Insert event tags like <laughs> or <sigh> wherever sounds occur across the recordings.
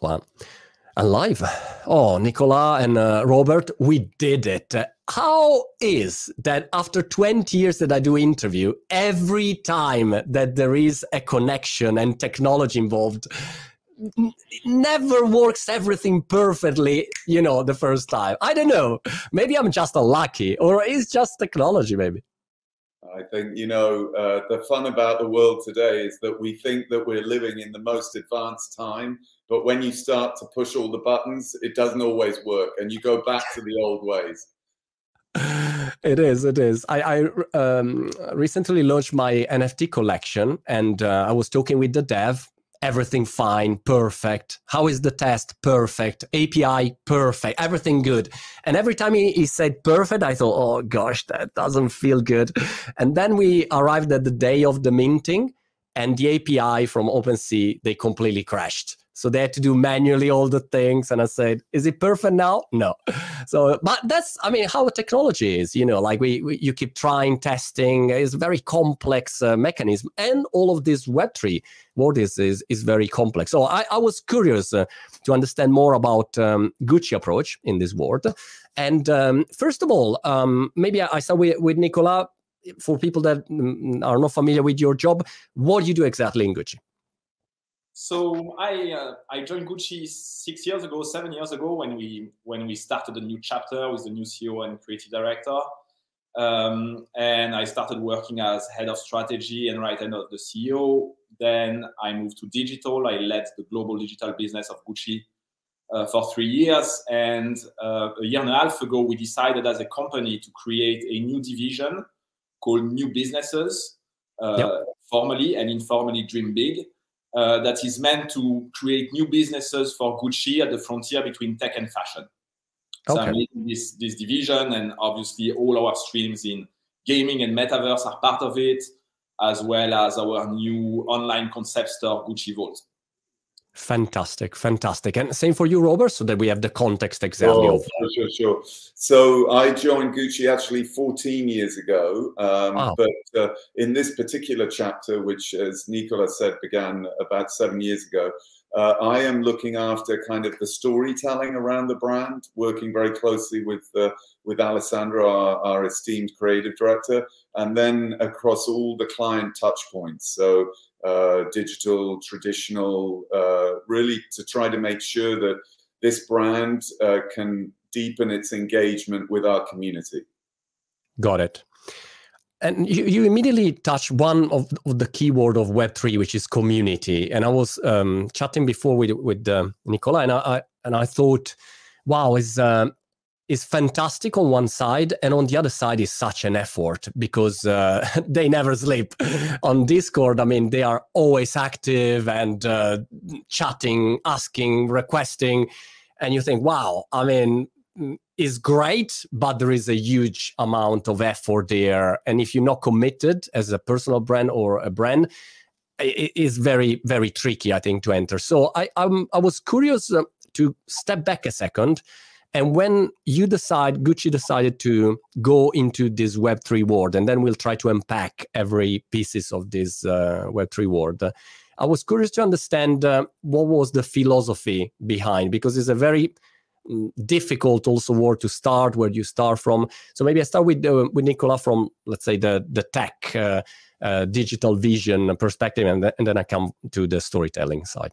Wow. And live. Oh, Nicola and uh, Robert, we did it. how is that after 20 years that I do interview, every time that there is a connection and technology involved, never works everything perfectly, you know, the first time. I don't know. Maybe I'm just unlucky, or it's just technology, maybe. I think, you know, uh, the fun about the world today is that we think that we're living in the most advanced time, but when you start to push all the buttons, it doesn't always work, and you go back to the old ways. <laughs> It is. It is. I, I um, recently launched my NFT collection, and uh, I was talking with the dev, everything fine, perfect. How is the test? Perfect. API, perfect. Everything good. And every time he, he said perfect, I thought, oh gosh, that doesn't feel good. And then we arrived at the day of the minting, and the API from OpenSea, they completely crashed. So they had to do manually all the things. And I said, is it perfect now? No. So, but that's, I mean, how technology is, you know, like we, we you keep trying, testing. It's a very complex uh, mechanism. And all of this Web3 world is, is, is very complex. So I, I was curious uh, to understand more about um, Gucci approach in this world. And um, first of all, um, maybe I start with, with Nicola. For people that mm, are not familiar with your job, what do you do exactly in Gucci? So I uh, I joined Gucci six years ago, seven years ago when we when we started a new chapter with the new CEO and creative director, um, and I started working as head of strategy and right hand of the CEO. Then I moved to digital. I led the global digital business of Gucci uh, for three years, and uh, a year and a half ago we decided as a company to create a new division called New Businesses, uh, yep. formally and informally Dream Big uh, that is meant to create new businesses for Gucci at the frontier between tech and fashion. So okay. I'm leading this, this division, and obviously all our streams in gaming and metaverse are part of it, as well as our new online concept store, Gucci Vault. Fantastic, fantastic. And same for you, Robert, so that we have the context exactly. Oh, sure, sure, sure. So I joined Gucci actually 14 years ago. Um, wow. But uh, in this particular chapter, which, as Nicola said, began about seven years ago, uh, I am looking after kind of the storytelling around the brand, working very closely with uh, with Alessandro, our, our, esteemed creative director, and then across all the client touch points. So uh, digital, traditional, uh, really to try to make sure that this brand uh, can deepen its engagement with our community. Got it. And you, you immediately touch one of, of the keyword of Web3, which is community. And I was um, chatting before with, with um, Nicola, and I, and I thought, wow, is um, is fantastic on one side and on the other side is such an effort because uh, <laughs> they never sleep <laughs> on discord i mean they are always active and uh, chatting asking requesting and you think wow i mean is great but there is a huge amount of effort there and if you're not committed as a personal brand or a brand it is very very tricky i think to enter so i I'm, i was curious uh, to step back a second and when you decide, Gucci decided to go into this Web3 world, and then we'll try to unpack every pieces of this uh, Web3 world. I was curious to understand uh, what was the philosophy behind, because it's a very difficult also word to start where you start from. So maybe I start with uh, with Nicola from let's say the the tech uh, uh, digital vision perspective, and, th- and then I come to the storytelling side.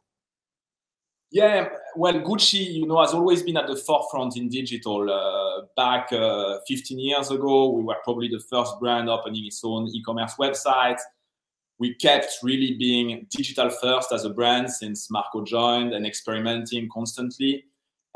Yeah, well, Gucci, you know, has always been at the forefront in digital. Uh, back uh, 15 years ago, we were probably the first brand opening its own e-commerce website. We kept really being digital first as a brand since Marco joined and experimenting constantly.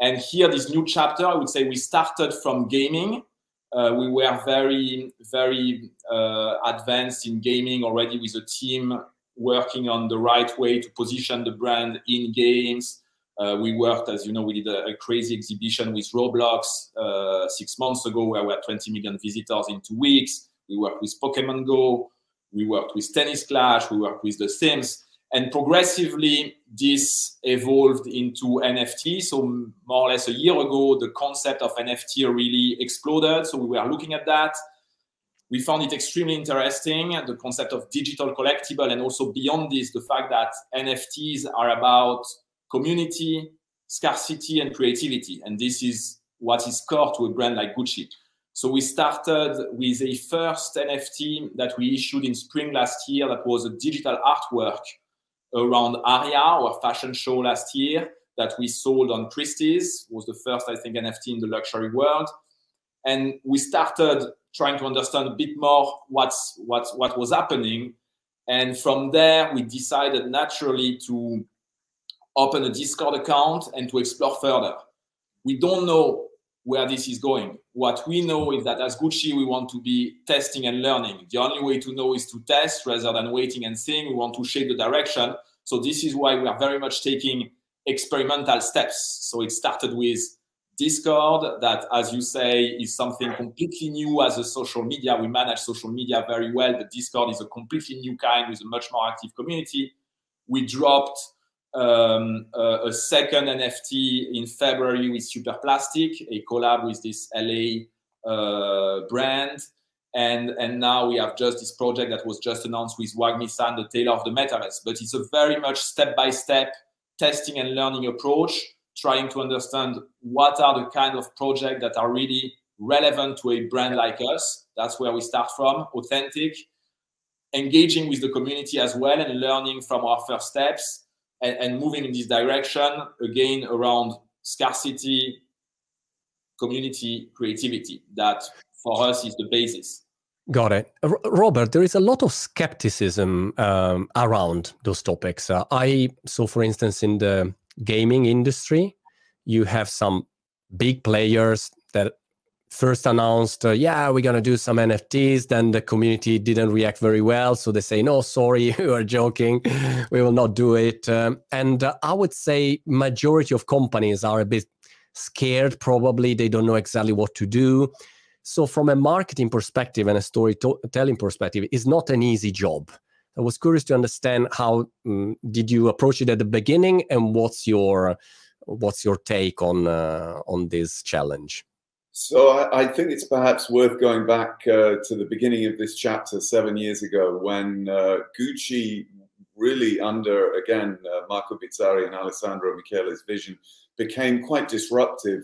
And here, this new chapter, I would say we started from gaming. Uh, we were very, very uh, advanced in gaming already with a team working on the right way to position the brand in games uh, we worked, as you know, we did a, a crazy exhibition with Roblox uh, six months ago where we had 20 million visitors in two weeks. We worked with Pokemon Go. We worked with Tennis Clash. We worked with The Sims. And progressively, this evolved into NFT. So, more or less a year ago, the concept of NFT really exploded. So, we were looking at that. We found it extremely interesting, the concept of digital collectible, and also beyond this, the fact that NFTs are about community, scarcity, and creativity. And this is what is core to a brand like Gucci. So we started with a first NFT that we issued in spring last year that was a digital artwork around Aria, our fashion show last year that we sold on Christie's. was the first, I think, NFT in the luxury world. And we started trying to understand a bit more what's, what's, what was happening. And from there, we decided naturally to open a Discord account and to explore further. We don't know where this is going. What we know is that as Gucci, we want to be testing and learning. The only way to know is to test rather than waiting and seeing. We want to shape the direction. So this is why we are very much taking experimental steps. So it started with Discord, that, as you say, is something completely new as a social media. We manage social media very well, but Discord is a completely new kind with a much more active community. We dropped um, a, a, second NFT in February with Super Plastic, a collab with this LA uh, brand. And, and now we have just this project that was just announced with Wagmi-san, the tailor of the metaverse. But it's a very much step-by-step testing and learning approach, trying to understand what are the kind of projects that are really relevant to a brand like us. That's where we start from, authentic, engaging with the community as well and learning from our first steps and, and moving in this direction again around scarcity, community, creativity. That for us is the basis. Got it. Robert, there is a lot of skepticism um, around those topics. Uh, I so, for instance, in the gaming industry, you have some big players that first announced, uh, yeah, we're going to do some NFTs. Then the community didn't react very well. So they say, no, sorry, <laughs> we are joking. we will not do it. Um, and uh, I would say majority of companies are a bit scared. Probably they don't know exactly what to do. So from a marketing perspective and a storytelling perspective, it's not an easy job. I was curious to understand how um, did you approach it at the beginning, and what's your what's your take on uh, on this challenge? So I, I, think it's perhaps worth going back uh, to the beginning of this chapter seven years ago when uh, Gucci really under, again, uh, Marco Bizzarri and Alessandro Michele's vision became quite disruptive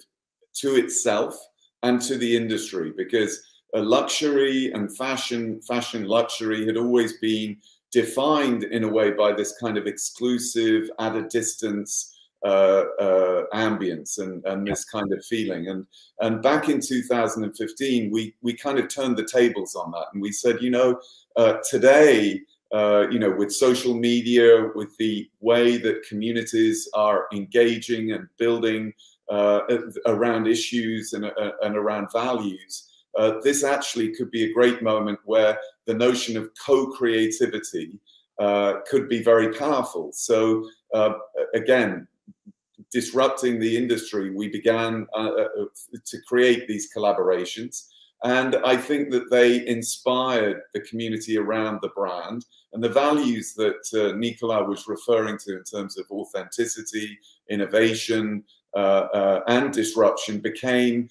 to itself and to the industry because luxury and fashion, fashion luxury had always been defined in a way by this kind of exclusive, at a distance, uh, uh, ambience and, and this kind of feeling. And and back in 2015, we we kind of turned the tables on that, and we said, you know, uh, today. Uh, you know, with social media, with the way that communities are engaging and building uh, around issues and, uh, and around values, this actually could be a great moment where the notion of co-creativity could be very powerful. So again, disrupting the industry, we began uh, uh, uh, to create these collaborations. And I think that they inspired the community around the brand and the values that uh, Nicola was referring to in terms of authenticity, innovation, uh, uh, and disruption became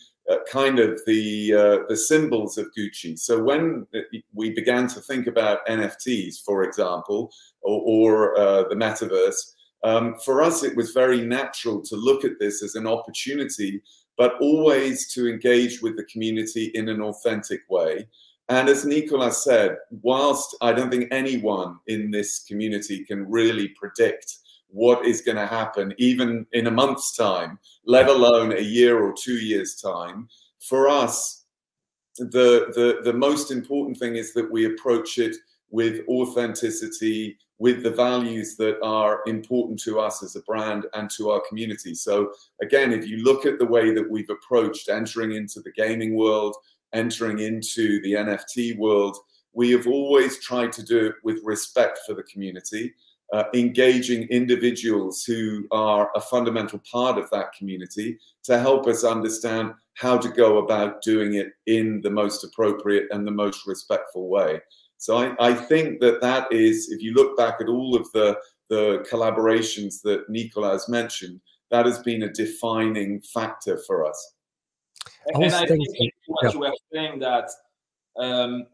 kind of the the symbols of Gucci. So when we began to think about NFTs, for example, or, or the metaverse, um, for us, it was very natural to look at this as an opportunity, but always to engage with the community in an authentic way. And as Nicolas said, whilst I don't think anyone in this community can really predict what is going to happen, even in a month's time, let alone a year or two years' time, for us, the, the, the most important thing is that we approach it with authenticity, with the values that are important to us as a brand and to our community. So, again, if you look at the way that we've approached entering into the gaming world, entering into the NFT world, we have always tried to do it with respect for the community, uh, engaging individuals who are a fundamental part of that community to help us understand how to go about doing it in the most appropriate and the most respectful way. So I, I think that that is, if you look back at all of the, the collaborations that Nicola has mentioned, that has been a defining factor for us. And, and I think what yeah. you were saying that um,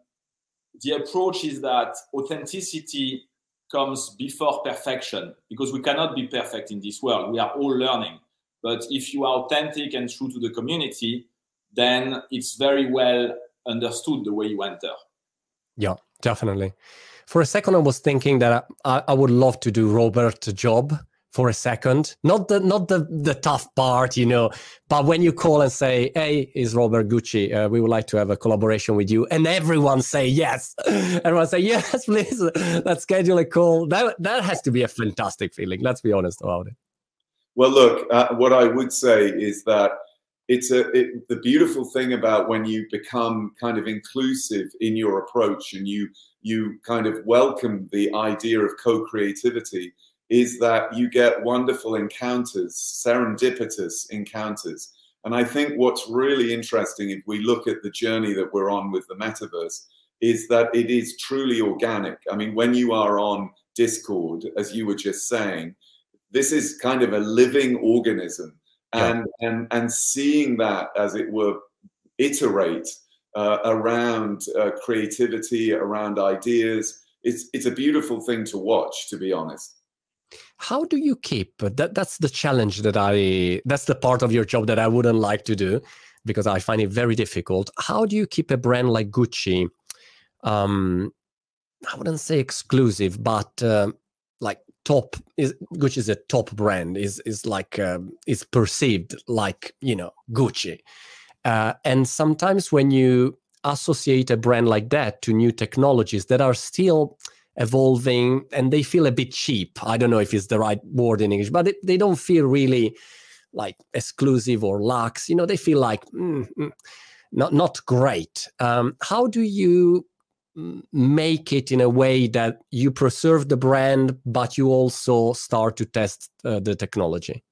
the approach is that authenticity comes before perfection because we cannot be perfect in this world. We are all learning. But if you are authentic and true to the community, then it's very well understood the way you enter. Yeah, definitely. For a second, I was thinking that I, I would love to do Robert's job for a second. Not the not the the tough part, you know, but when you call and say, "Hey, is Robert Gucci? Uh, we would like to have a collaboration with you," and everyone say yes, <laughs> everyone say yes, please. Let's schedule a call. That that has to be a fantastic feeling. Let's be honest about it. Well, look, uh, what I would say is that it's a it, the beautiful thing about when you become kind of inclusive in your approach and you you kind of welcome the idea of co-creativity is that you get wonderful encounters, serendipitous encounters. And I think what's really interesting, if we look at the journey that we're on with the metaverse, is that it is truly organic. I mean, when you are on Discord, as you were just saying, this is kind of a living organism. And, yeah. and, and seeing that, as it were, iterate uh, around uh, creativity, around ideas, it's, it's a beautiful thing to watch, to be honest how do you keep that that's the challenge that i that's the part of your job that i wouldn't like to do because i find it very difficult how do you keep a brand like gucci um i wouldn't say exclusive but uh, top is gucci is a top brand is is like um, is perceived like you know gucci uh, and sometimes when you associate a brand like that to new technologies that are still evolving and they feel a bit cheap. I don't know if it's the right word in English, but it, they don't feel really like exclusive or luxe. You know, they feel like mm, mm, not not great. Um, how do you make it in a way that you preserve the brand, but you also start to test uh, the technology?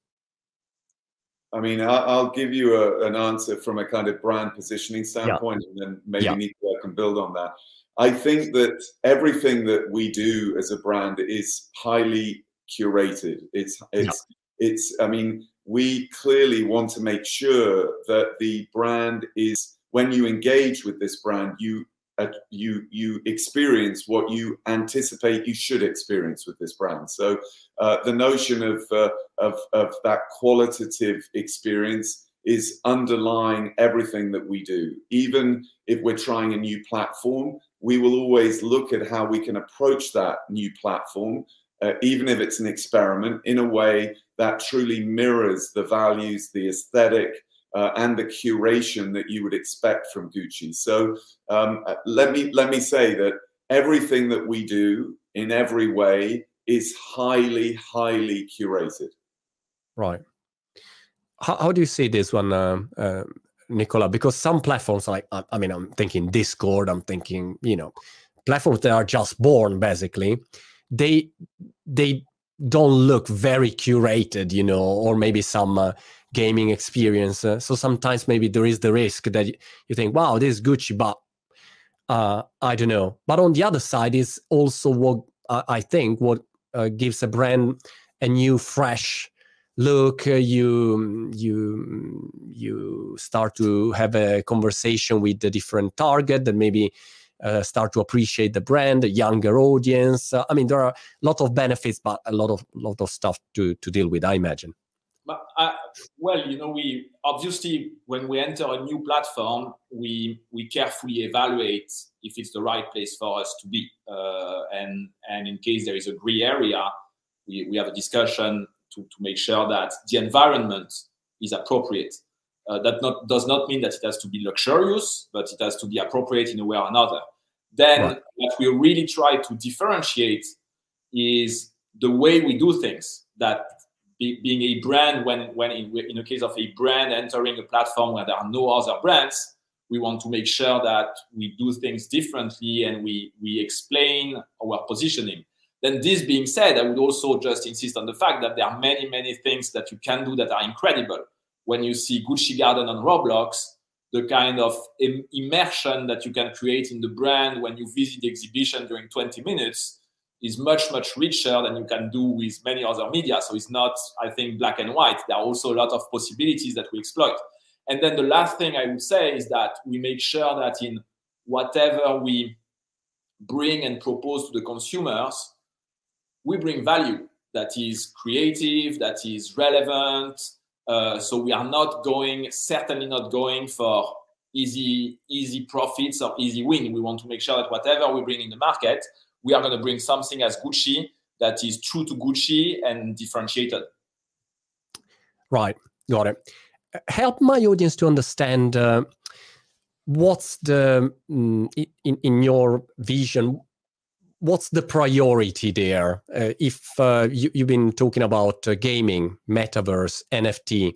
I mean, I'll give you a, an answer from a kind of brand positioning standpoint, yeah. and then maybe yeah. Nicola can build on that. I think that everything that we do as a brand is highly curated. It's it's yeah. it's. I mean, we clearly want to make sure that the brand is when you engage with this brand, you uh, you you experience what you anticipate you should experience with this brand. So uh, the notion of, uh, of of that qualitative experience is underlying everything that we do. Even if we're trying a new platform, we will always look at how we can approach that new platform, uh, even if it's an experiment, in a way that truly mirrors the values, the aesthetic, uh, and the curation that you would expect from Gucci. So um, uh, let me let me say that everything that we do in every way is highly, highly curated. Right. How, how do you see this one, um, uh, Nicola, because some platforms like I mean, I'm thinking Discord, I'm thinking, you know, platforms that are just born basically, they they don't look very curated, you know, or maybe some uh, gaming experience. Uh, so sometimes maybe there is the risk that you think, wow, this is Gucci, but uh, I don't know. But on the other side is also what uh, I think what uh, gives a brand a new, fresh look you you you start to have a conversation with the different target that maybe start to appreciate the brand a younger audience i mean there are a lot of benefits but a lot of lot of stuff to to deal with i imagine but, uh, well you know we obviously when we enter a new platform we we carefully evaluate if it's the right place for us to be uh, and and in case there is a gray area we, we have a discussion to, to make sure that the environment is appropriate. Uh, that not, does not mean that it has to be luxurious, but it has to be appropriate in a way or another. Then right. what we really try to differentiate is the way we do things. That be, being a brand, when when in, in the case of a brand entering a platform where there are no other brands, we want to make sure that we do things differently and we we explain our positioning. Then this being said, I would also just insist on the fact that there are many, many things that you can do that are incredible. When you see Gucci Garden on Roblox, the kind of Im- immersion that you can create in the brand when you visit the exhibition during 20 minutes is much, much richer than you can do with many other media. So it's not, I think, black and white. There are also a lot of possibilities that we exploit. And then the last thing I would say is that we make sure that in whatever we bring and propose to the consumers, we bring value that is creative, that is relevant. Uh, so we are not going, certainly not going for easy, easy profits or easy win. We want to make sure that whatever we bring in the market, we are going to bring something as Gucci that is true to Gucci and differentiated. Right, got it. Help my audience to understand uh, what's the mm, in in your vision what's the priority there? Uh, if uh, you, have been talking about uh, gaming, metaverse, NFT,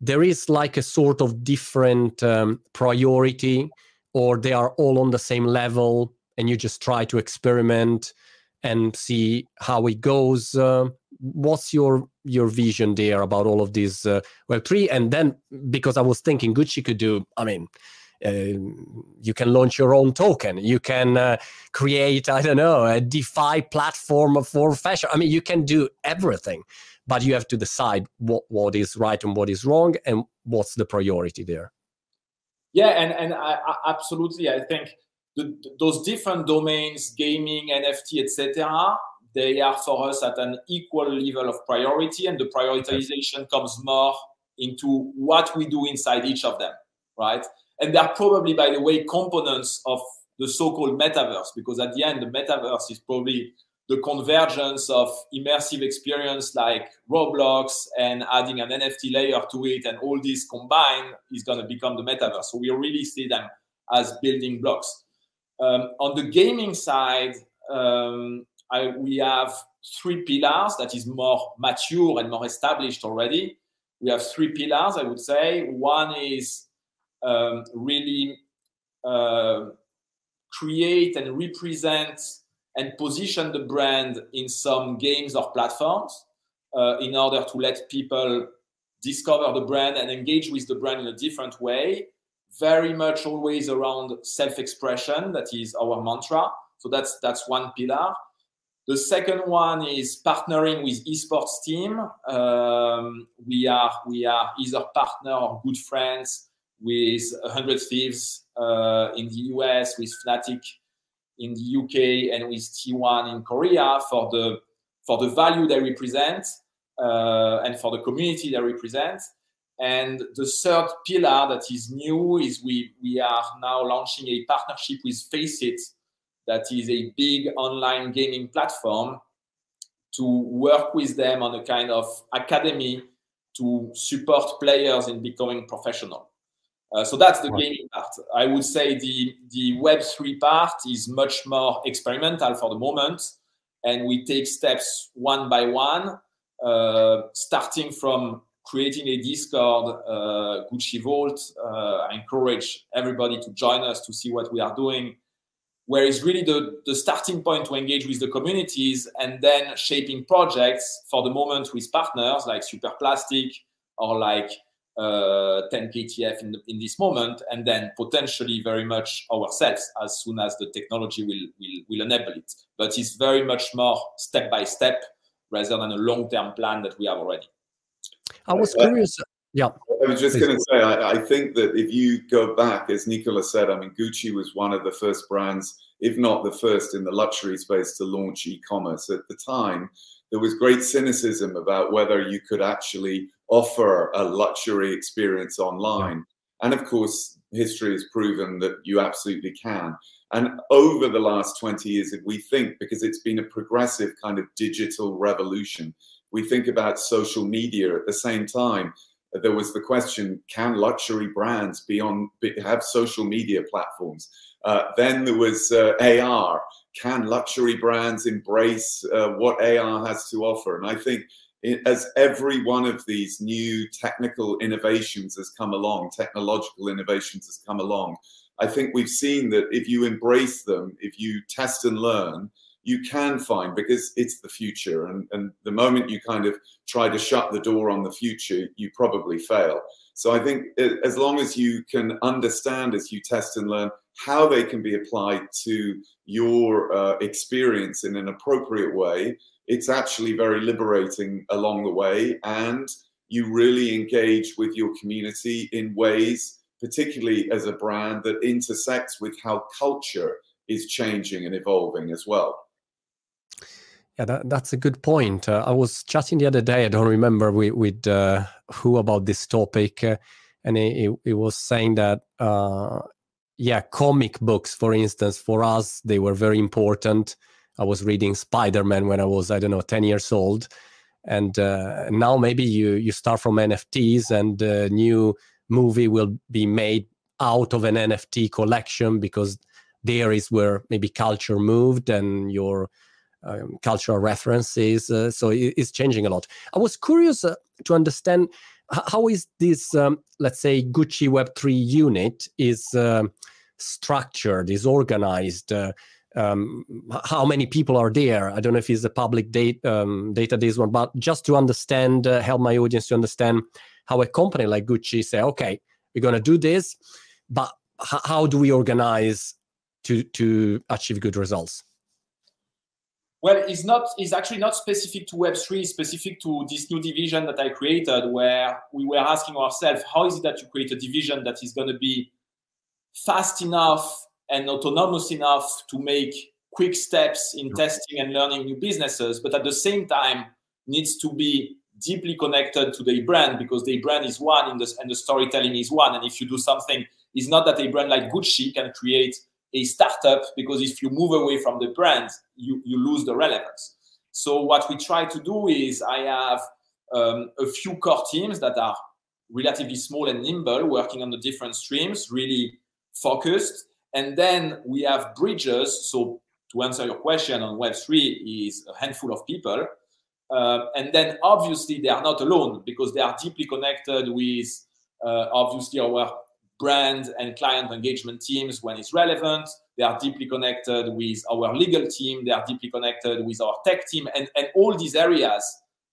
there is like a sort of different um, priority, or they are all on the same level, and you just try to experiment and see how it goes. Uh, what's your your vision there about all of these uh, Web three? And then because I was thinking Gucci could do, I mean um, you can launch your own token. You can uh, create, I don't know, a DeFi platform for fashion. I mean, you can do everything, but you have to decide what, what is right and what is wrong and what's the priority there. Yeah, and, and I, I, absolutely. I think the, those different domains, gaming, NFT, etc., they are for us at an equal level of priority, and the prioritization comes more into what we do inside each of them, right? And they're probably, by the way, components of the so-called metaverse, because at the end, the metaverse is probably the convergence of immersive experience like Roblox and adding an NFT layer to it, and all this combined is going to become the metaverse. So we really see them as building blocks. Um, on the gaming side, um, I, we have three pillars that is more mature and more established already. We have three pillars, I would say. One is um, really uh, create and represent and position the brand in some games or platforms uh, in order to let people discover the brand and engage with the brand in a different way. Very much always around self-expression. That is our mantra. So that's that's one pillar. The second one is partnering with esports team. Um, we are we are either partner or good friends with 100 Thieves uh, in the US, with Fnatic in the UK, and with T1 in Korea for the for the value they represent uh, and for the community they represent. And the third pillar that is new is we we are now launching a partnership with Faceit, that is a big online gaming platform, to work with them on a kind of academy to support players in becoming professional. Uh, so that's the right. gaming part. I would say the the Web three part is much more experimental for the moment, and we take steps one by one, uh, starting from creating a Discord, uh, Gucci Vault. Uh, I encourage everybody to join us to see what we are doing. Where is really the, the starting point to engage with the communities and then shaping projects for the moment with partners like Super Plastic or like uh, 10 KTF in, the, in this moment, and then potentially very much ourselves as soon as the technology will, will, will enable it. But it's very much more step by step rather than a long term plan that we have already. I was uh, curious. Uh, yeah. I was just going to say, I, I, think that if you go back, as Nicola said, I mean, Gucci was one of the first brands, if not the first in the luxury space to launch e commerce. At the time, there was great cynicism about whether you could actually offer a luxury experience online. And of course, history has proven that you absolutely can. And over the last 20 years, if we think, because it's been a progressive kind of digital revolution, we think about social media at the same time. There was the question: Can luxury brands be on have social media platforms? Uh, then there was uh, AR. Can luxury brands embrace uh, what AR has to offer? And I think as every one of these new technical innovations has come along, technological innovations has come along, I think we've seen that if you embrace them, if you test and learn, you can find because it's the future. And, and the moment you kind of try to shut the door on the future, you probably fail. So I think as long as you can understand as you test and learn how they can be applied to your uh, experience in an appropriate way, it's actually very liberating along the way. And you really engage with your community in ways, particularly as a brand, that intersects with how culture is changing and evolving as well. Yeah, that, that's a good point. Uh, I was chatting the other day. I don't remember with, with uh, who about this topic, uh, and he, he, was saying that uh, yeah, comic books, for instance, for us they were very important. I was reading Spider Man when I was I don't know ten years old, and uh, now maybe you you start from NFTs, and a new movie will be made out of an NFT collection because there is where maybe culture moved and your um, cultural references. Uh, so it, it's changing a lot. I was curious uh, to understand how is this, um, let's say, Gucci Web3 unit is uh, structured, is organized. Uh, um, how many people are there? I don't know if it's a public data um, data this one, but just to understand, uh, help my audience to understand how a company like Gucci say, okay, we're going to do this, but how do we organize to to achieve good results? Well, it's not. It's actually not specific to Web three. It's Specific to this new division that I created, where we were asking ourselves, how is it that you create a division that is going to be fast enough and autonomous enough to make quick steps in testing and learning new businesses, but at the same time needs to be deeply connected to the brand because the brand is one the, and the storytelling is one. And if you do something, it's not that a brand like Gucci can create a startup because if you move away from the brand, you, you lose the relevance. So what we try to do is I have um, a few core teams that are relatively small and nimble, working on the different streams, really focused. And then we have bridges. So to answer your question on Web3 is a handful of people. Uh, and then obviously they are not alone because they are deeply connected with uh, obviously our brand and client engagement teams when it's relevant. They are deeply connected with our legal team. They are deeply connected with our tech team. And, and all these areas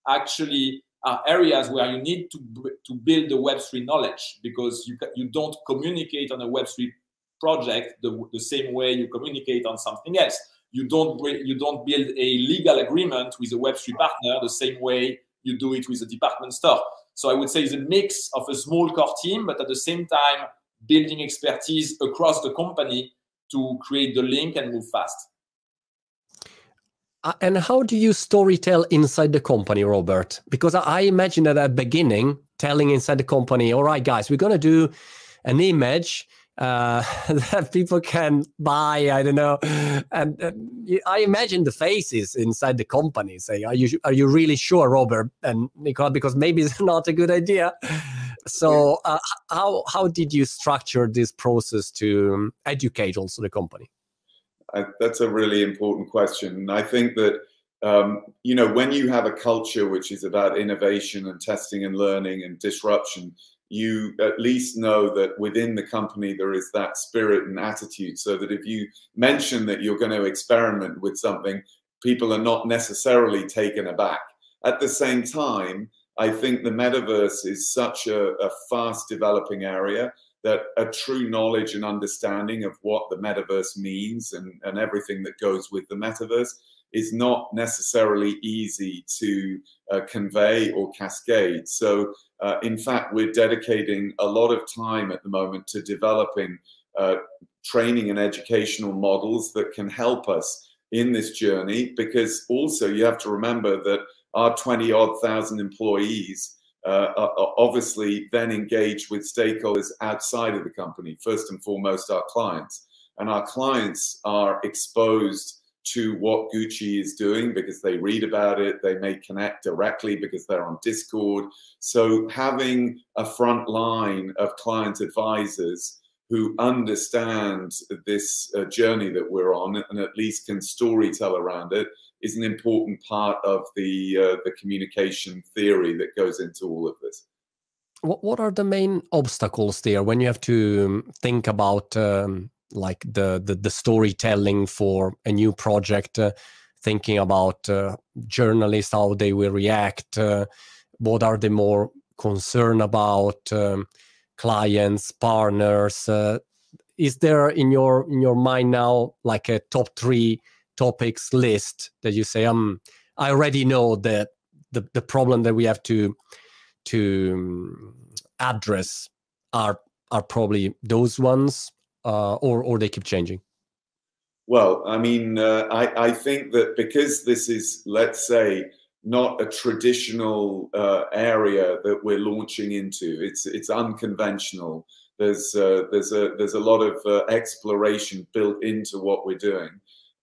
actually are areas where you need to, to build the Web3 knowledge because you, you don't communicate on a Web3 project the, the same way you communicate on something else. You don't, you don't build a legal agreement with a Web3 partner the same way you do it with a department store. So I would say it's a mix of a small core team, but at the same time, building expertise across the company to create the link and move fast. Uh, and how do you storytell inside the company, Robert? Because I imagine that at the beginning, telling inside the company, all right, guys, we're going to do an image uh, <laughs> that people can buy. I don't know, and, and, I imagine the faces inside the company say, "Are you are you really sure, Robert and Nicole? Because maybe it's <laughs> not a good idea." So, uh, how how did you structure this process to educate also the company? I, that's a really important question. I think that um, you know when you have a culture which is about innovation and testing and learning and disruption, you at least know that within the company there is that spirit and attitude so that if you mention that you're going to experiment with something people are not necessarily taken aback at the same time i think the metaverse is such a, a fast developing area that a true knowledge and understanding of what the metaverse means and, and everything that goes with the metaverse is not necessarily easy to uh, convey or cascade. So, uh, in fact, we're dedicating a lot of time at the moment to developing uh, training and educational models that can help us in this journey. Because also, you have to remember that our 20 odd thousand employees. Uh, are obviously then engaged with stakeholders outside of the company, first and foremost our clients. And our clients are exposed to what Gucci is doing because they read about it. They may connect directly because they're on Discord. So having a front line of client advisors who understand this uh, journey that we're on and at least can storytell around it is an important part of the uh, the communication theory that goes into all of this. What what are the main obstacles there when you have to um, think about um, like the, the, the storytelling for a new project, uh, thinking about uh, journalists how they will react, uh, what are they more concerned about, um, clients, partners. Uh, is there in your in your mind now like a top three topics list that you say, um, I already know that the the problem that we have to to um, address are are probably those ones uh, or or they keep changing? Well, I mean, uh, I, I think that because this is, let's say, not a traditional uh, area that we're launching into. It's it's unconventional. There's uh, there's a there's a lot of uh, exploration built into what we're doing.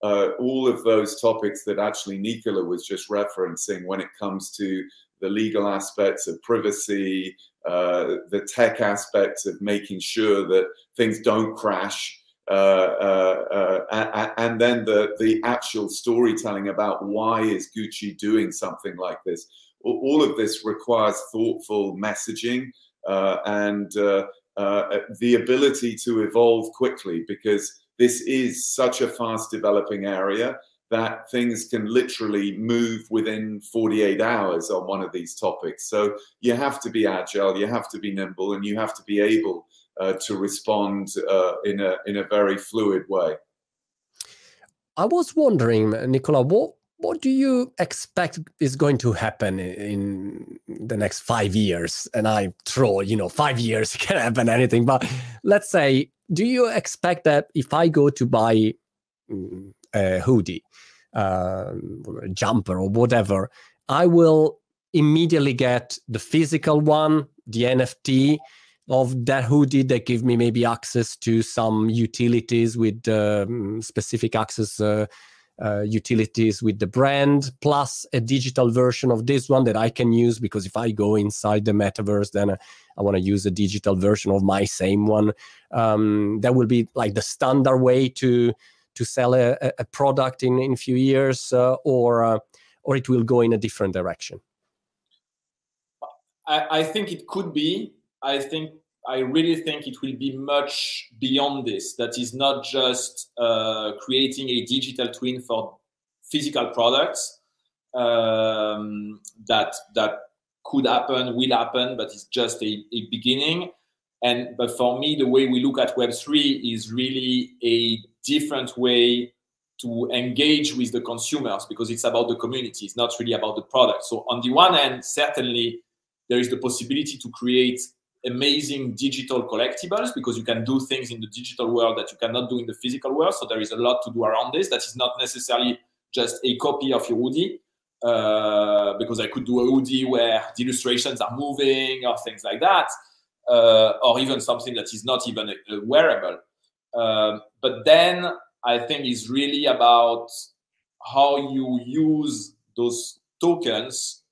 Uh, all of those topics that actually Nicola was just referencing when it comes to the legal aspects of privacy, uh, the tech aspects of making sure that things don't crash. Uh, uh, uh, and then the the actual storytelling about why is Gucci doing something like this. All of this requires thoughtful messaging and the ability to evolve quickly because this is such a fast developing area that things can literally move within 48 hours on one of these topics. So you have to be agile, you have to be nimble, and you have to be able uh, to respond uh, in a in a very fluid way. I was wondering, Nicola, what what do you expect is going to happen in the next five years? And I throw, you know, five years <laughs> can happen anything, but let's say, do you expect that if I go to buy mm, a hoodie, uh, a jumper, or whatever, I will immediately get the physical one, the NFT, of that hoodie that give me maybe access to some utilities with um, specific access uh, uh, utilities with the brand plus a digital version of this one that i can use because if i go inside the metaverse then uh, i want to use a digital version of my same one. Um, that will be like the standard way to to sell a, a product in in few years uh, or uh, or it will go in a different direction. I, I think it could be I think I really think it will be much beyond this. That is not just uh, creating a digital twin for physical products. Um, that that could happen, will happen, but it's just a, a beginning. And but for me, the way we look at Web three is really a different way to engage with the consumers because it's about the community. It's not really about the product. So on the one hand, certainly there is the possibility to create amazing digital collectibles because you can do things in the digital world that you cannot do in the physical world. So there is a lot to do around this. That is not necessarily just a copy of your hoodie, uh, because I could do a hoodie where the illustrations are moving or things like that, uh, or even something that is not even a, a wearable. Uh, but then I think it's really about how you use those tokens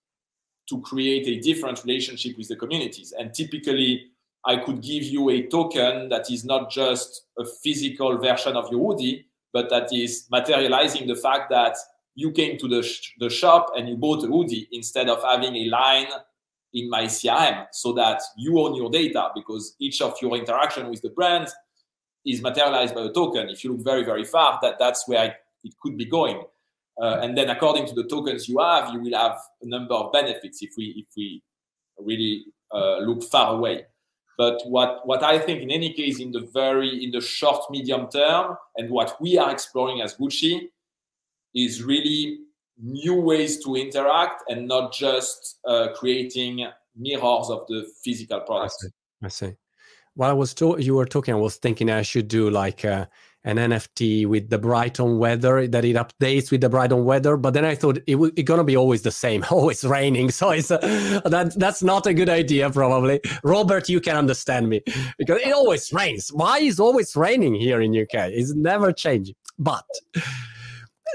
to create a different relationship with the communities. And typically, I could give you a token that is not just a physical version of your hoodie, but that is materializing the fact that you came to the, sh- the shop and you bought a hoodie instead of having a line in my CRM so that you own your data because each of your interaction with the brand is materialized by a token. If you look very, very far, that, that's where it could be going. Uh, and then according to the tokens you have, you will have a number of benefits if we if we really uh, look far away. But what what I think in any case in the very in the short medium term and what we are exploring as Gucci is really new ways to interact and not just uh, creating mirrors of the physical product. I see. I see. While I was to- you were talking, I was thinking I should do like. A- an NFT with the Brighton weather that it updates with the Brighton weather. But then I thought it was gonna be always the same, <laughs> always raining. So it's uh, that that's not a good idea probably. Robert, you can understand me because it always rains. Why is always raining here in UK? It's never changing. But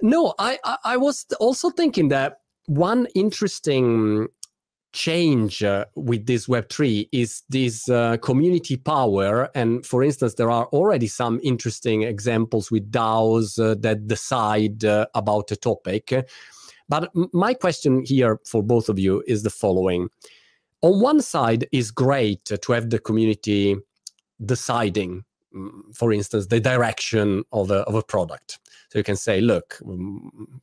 no, I, I, I was also thinking that one interesting change uh, with this web3 is this uh, community power. And for instance there are already some interesting examples with daos uh, that decide uh, about a topic. But my question here for both of you is the following. On one side is great to have the community deciding for instance the direction of a, of a product so you can say, look, mm,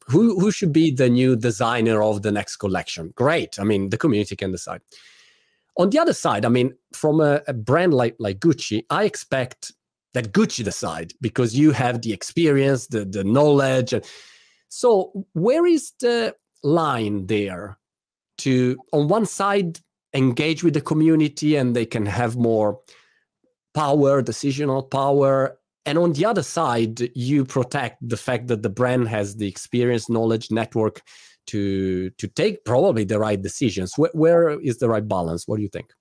who, who should be the new designer of the next collection? Great. I mean, the community can decide. On the other side, I mean, from a, a brand like, like Gucci, I expect that Gucci decide because you have the experience, the, the knowledge. So where is the line there to, on one side, engage with the community and they can have more power, decisional power, and on the other side you protect the fact that the brand has the experience knowledge network to to take probably the right decisions. Where, where is the right balance? What do you think?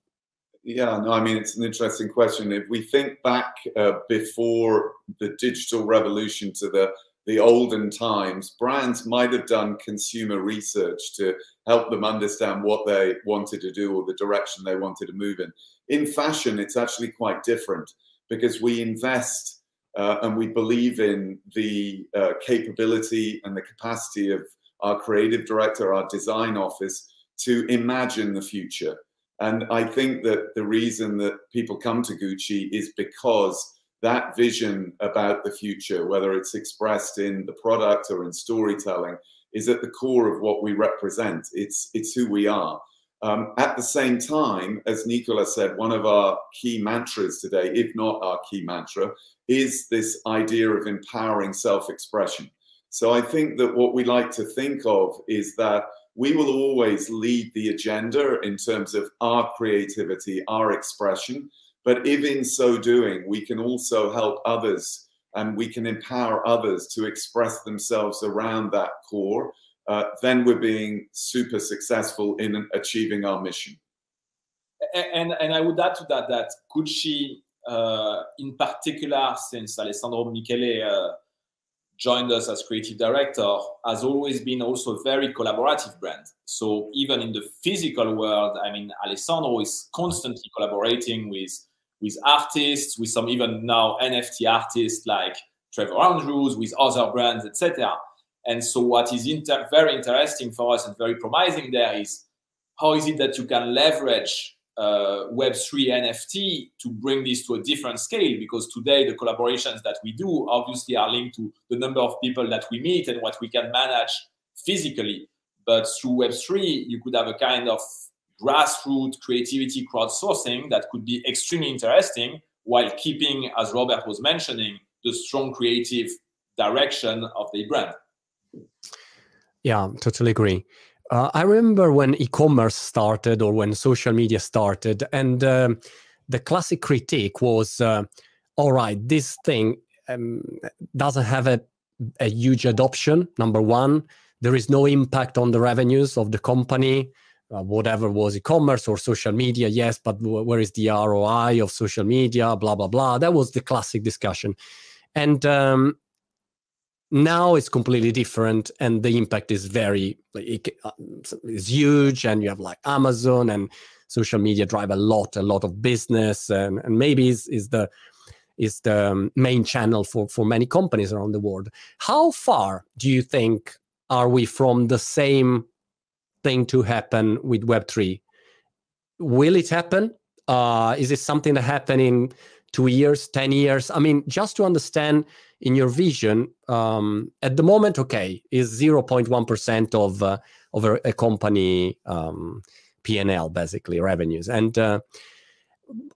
Yeah no i mean it's an interesting question. If we think back uh, before the digital revolution to the the olden times brands might have done consumer research to help them understand what they wanted to do or the direction they wanted to move in in fashion it's actually quite different because we invest uh, and we believe in the uh, capability and the capacity of our creative director, our design office to imagine the future. And I think that the reason that people come to Gucci is because that vision about the future, whether it's expressed in the product or in storytelling, is at the core of what we represent. It's, it's who we are. Um, at the same time, as Nicola said, one of our key mantras today, if not our key mantra, is this idea of empowering self expression. So I think that what we like to think of is that we will always lead the agenda in terms of our creativity, our expression. But if in so doing, we can also help others and we can empower others to express themselves around that core uh, then we're being super successful in achieving our mission. And, and I would add to that that Gucci, uh, in particular, since Alessandro Michele uh, joined us as creative director, has always been also a very collaborative brand. So even in the physical world, I mean, Alessandro is constantly collaborating with with artists, with some even now NFT artists like Trevor Andrews, with other brands, etc. And so, what is inter- very interesting for us and very promising there is how is it that you can leverage uh, Web3 NFT to bring this to a different scale? Because today, the collaborations that we do obviously are linked to the number of people that we meet and what we can manage physically. But through Web3, you could have a kind of grassroots creativity crowdsourcing that could be extremely interesting while keeping, as Robert was mentioning, the strong creative direction of the brand. Yeah, totally agree. Uh, I remember when e-commerce started or when social media started, and um, the classic critique was, uh, "All right, this thing um, doesn't have a, a huge adoption. Number one, there is no impact on the revenues of the company." Uh, whatever was e-commerce or social media yes but w- where is the roi of social media blah blah blah that was the classic discussion and um, now it's completely different and the impact is very uh, is huge and you have like amazon and social media drive a lot a lot of business and, and maybe is, is the is the um, main channel for for many companies around the world. How far do you think are we from the same thing to happen with web3 will it happen? Uh, is it something that happen in two years 10 years? I mean just to understand in your vision um, at the moment okay is 0.1% of uh, of a, a company um, p&l basically revenues. And uh,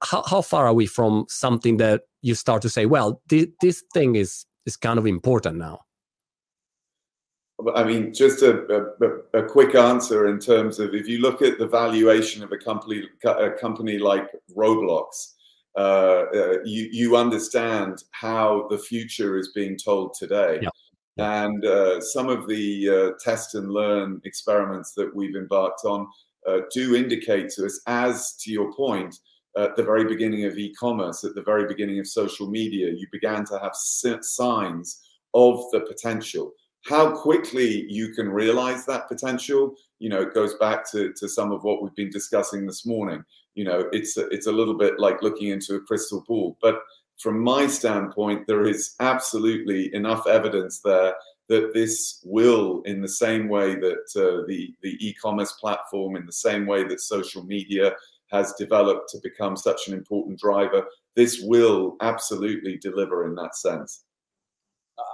how, how far are we from something that you start to say well th- this thing is is kind of important now I mean, just a, a, a, quick answer in terms of if you look at the valuation of a company, a company like Roblox, uh, uh, you, you understand how the future is being told today. Yeah. And uh, some of the uh, test and learn experiments that we've embarked on uh, do indicate to us, as to your point, at the very beginning of e commerce, at the very beginning of social media, you began to have signs of the potential. How quickly you can realize that potential, you know, it goes back to, to some of what we've been discussing this morning you know, it's a, it's a little bit like looking into a crystal ball. But from my standpoint, there is absolutely enough evidence there that this will, in the same way that uh, the the e-commerce platform, in the same way that social media has developed to become such an important driver, this will absolutely deliver in that sense.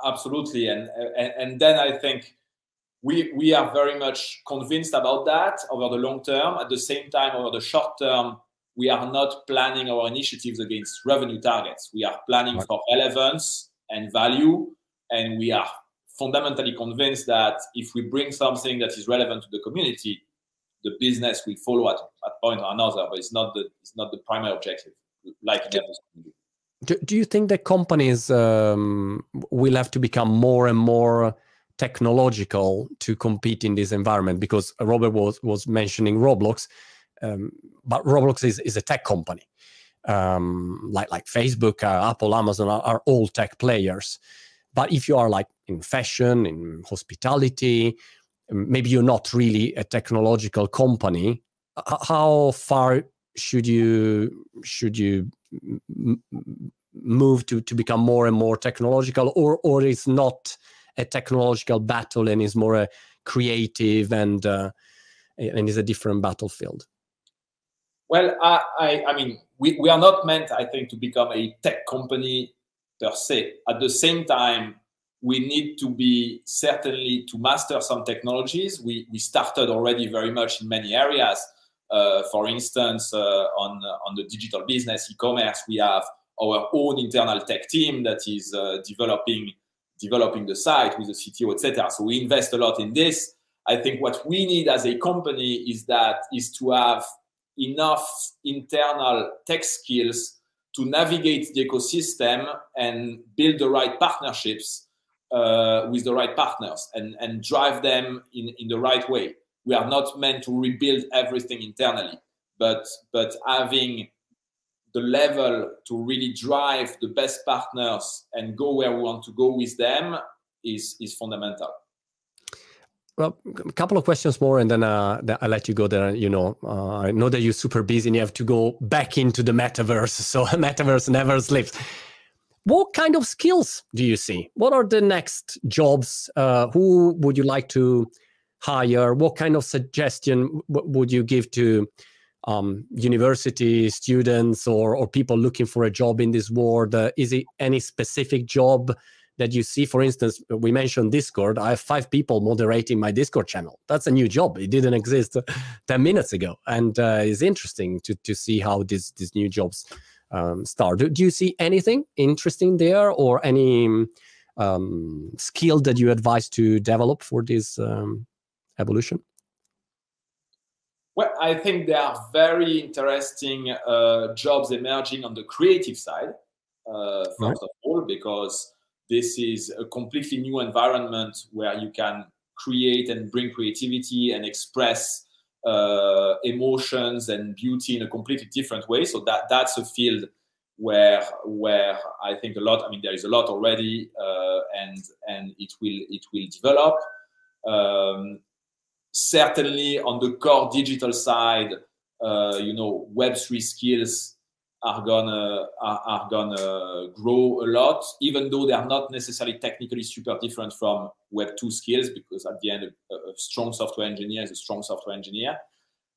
Absolutely, and and, and then I think we, we are very much convinced about that over the long term. At the same time, over the short term, we are not planning our initiatives against revenue targets. We are planning right. for relevance and value. And we are fundamentally convinced that if we bring something that is relevant to the community, the business will follow at, at point or another, but it's not the it's not the primary objective, like Do, do you think that companies um, will have to become more and more technological to compete in this environment? Because Robert was was mentioning Roblox, um, but Roblox is, is a tech company. Um, like like Facebook, uh, Apple, Amazon are, are, all tech players. But if you are like in fashion, in hospitality, maybe you're not really a technological company. How far should you should you move to to become more and more technological, or or is not a technological battle and is more a creative and uh, and is a different battlefield? Well, I, I, I mean, we, we are not meant, I think, to become a tech company per se. At the same time, we need to be certainly to master some technologies. We, we started already very much in many areas. Uh, for instance, uh, on, on the digital business, e-commerce, we have our own internal tech team that is uh, developing developing the site with the CTO, etc. So we invest a lot in this. I think what we need as a company is that is to have enough internal tech skills to navigate the ecosystem and build the right partnerships uh, with the right partners and, and drive them in, in the right way. We are not meant to rebuild everything internally, but but having the level to really drive the best partners and go where we want to go with them is is fundamental. Well, a couple of questions more, and then uh, I'll let you go there. You know, uh, I know that you're super busy and you have to go back into the metaverse. <laughs> So <laughs> metaverse never sleeps. What kind of skills do you see? What are the next jobs? Uh, who would you like to hire? What kind of suggestion would you give to um, university students or, or people looking for a job in this world? Uh, is it any specific job that you see, for instance, we mentioned Discord. I have five people moderating my Discord channel. That's a new job. It didn't exist <laughs> 10 minutes ago. And uh, it's interesting to, to see how these, new jobs um, start. Do, do, you see anything interesting there or any um, skill that you advise to develop for this um, evolution? Well, I think there are very interesting uh, jobs emerging on the creative side, uh, first right. of all, because this is a completely new environment where you can create and bring creativity and express uh, emotions and beauty in a completely different way. So that that's a field where where I think a lot. I mean, there is a lot already, uh, and and it will it will develop. Um, certainly on the core digital side, uh, you know, Web three skills are gonna are, are, gonna grow a lot, even though they are not necessarily technically super different from Web two skills, because at the end, a, a strong software engineer is a strong software engineer.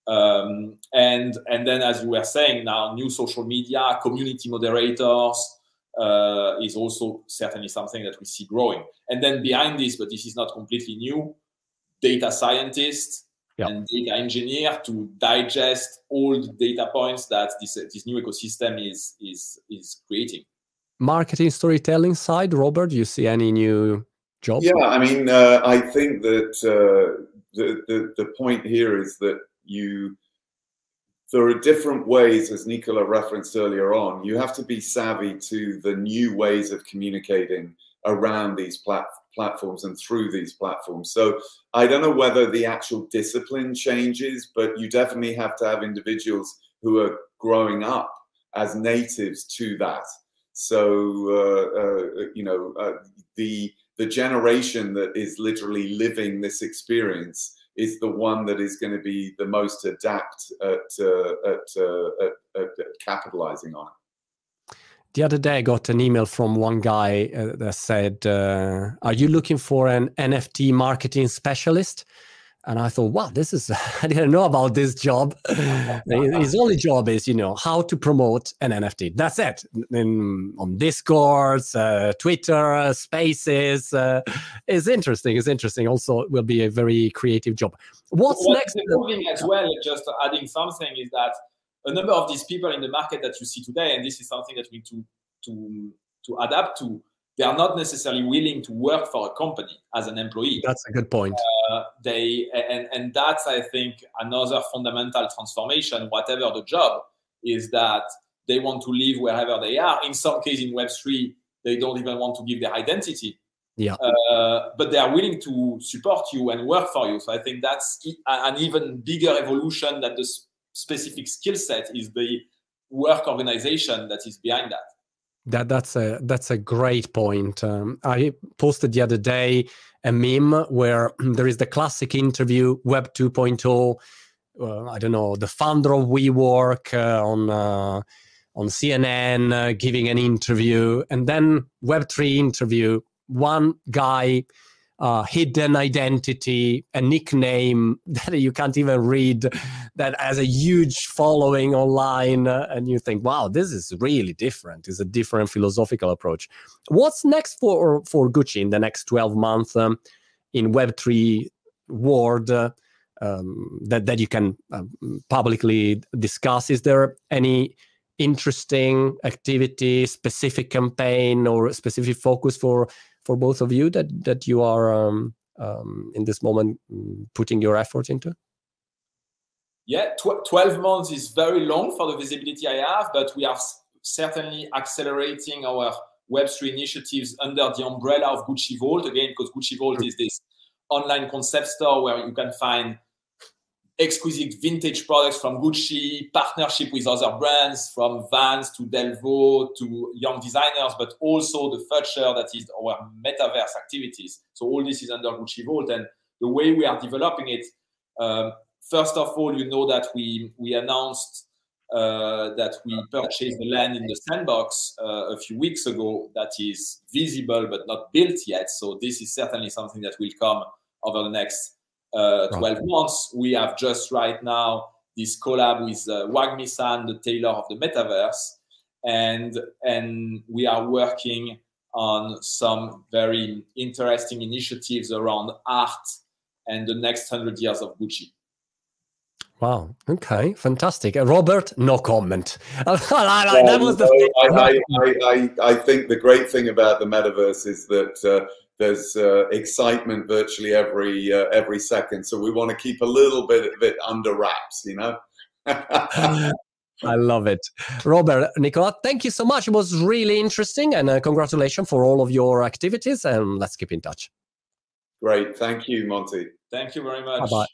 Um, and and then, as you were saying, now new social media, community moderators uh, is also certainly something that we see growing. And then behind this, but this is not completely new, data scientists and data engineer to digest all the data points that this, this new ecosystem is, is, is creating. Marketing storytelling side, Robert, do you see any new jobs? Yeah, I mean, uh, I think that uh, the, the, the point here is that you there are different ways, as Nicola referenced earlier on. You have to be savvy to the new ways of communicating around these plat- platforms and through these platforms. So I don't know whether the actual discipline changes, but you definitely have to have individuals who are growing up as natives to that. So uh, uh, you know uh, the the generation that is literally living this experience is the one that is going to be the most adept at, uh, at, uh, at, at capitalizing on it the other day I got an email from one guy uh, that said, uh, "Are you looking for an NFT marketing specialist?" And I thought, "Wow, this is <laughs> I didn't know about this job. <laughs> His only job is, you know, how to promote an NFT. That's it. In, on Discords, uh, Twitter, Spaces. Uh, it's interesting. It's interesting. Also, it will be a very creative job. What's what next? As well. Just adding something is that a number of these people in the market that you see today, and this is something that we need to to to adapt to. They are not necessarily willing to work for a company as an employee. That's a good point. Uh, they and and that's I think another fundamental transformation. Whatever the job is that they want to live wherever they are. In some case, in Web3, they don't even want to give their identity. Yeah. Uh, but they are willing to support you and work for you. So I think that's an even bigger evolution than the specific skill set is the work organization that is behind that. That that's a that's a great point. Um, I posted the other day a meme where <clears throat> there is the classic interview Web 2.0. Uh, I don't know the founder of WeWork uh, on uh, on CNN uh, giving an interview, and then Web 3 interview. One guy uh, hidden identity, a nickname <laughs> that you can't even read, that has a huge following online, uh, and you think, "Wow, this is really different. It's a different philosophical approach." What's next for for Gucci in the next twelve months um, in Web three world? Uh, um, that that you can um, publicly discuss. Is there any interesting activity, specific campaign, or specific focus for for both of you that that you are um, um, in this moment mm, putting your effort into? Yeah, tw- 12 months is very long for the visibility I have, but we are certainly accelerating our Web3 initiatives under the umbrella of Gucci Vault again, because Gucci Vault is this online concept store where you can find exquisite vintage products from Gucci, partnership with other brands from Vans to Delvaux to young designers, but also the future that is our metaverse activities. So all this is under Gucci Vault, and the way we are developing it. Um, first of all, you know that we we announced uh, that we purchased the land in the sandbox uh, a few weeks ago that is visible but not built yet. So this is certainly something that will come over the next uh, 12 months. We have just right now this collab with uh, Wagmi-san, the tailor of the metaverse, and and we are working on some very interesting initiatives around art and the next hundred years of Gucci. Wow. Okay. Fantastic. Uh, Robert, no comment. <laughs> that was the. I, I, I, I, think the great thing about the metaverse is that uh, there's uh, excitement virtually every uh, every second. So we want to keep a little bit of it under wraps, you know. <laughs> I love it. Robert, Nicola, thank you so much. It was really interesting and uh, congratulations for all of your activities and let's keep in touch. Great. Thank you, Monty. Thank you very much. Bye-bye.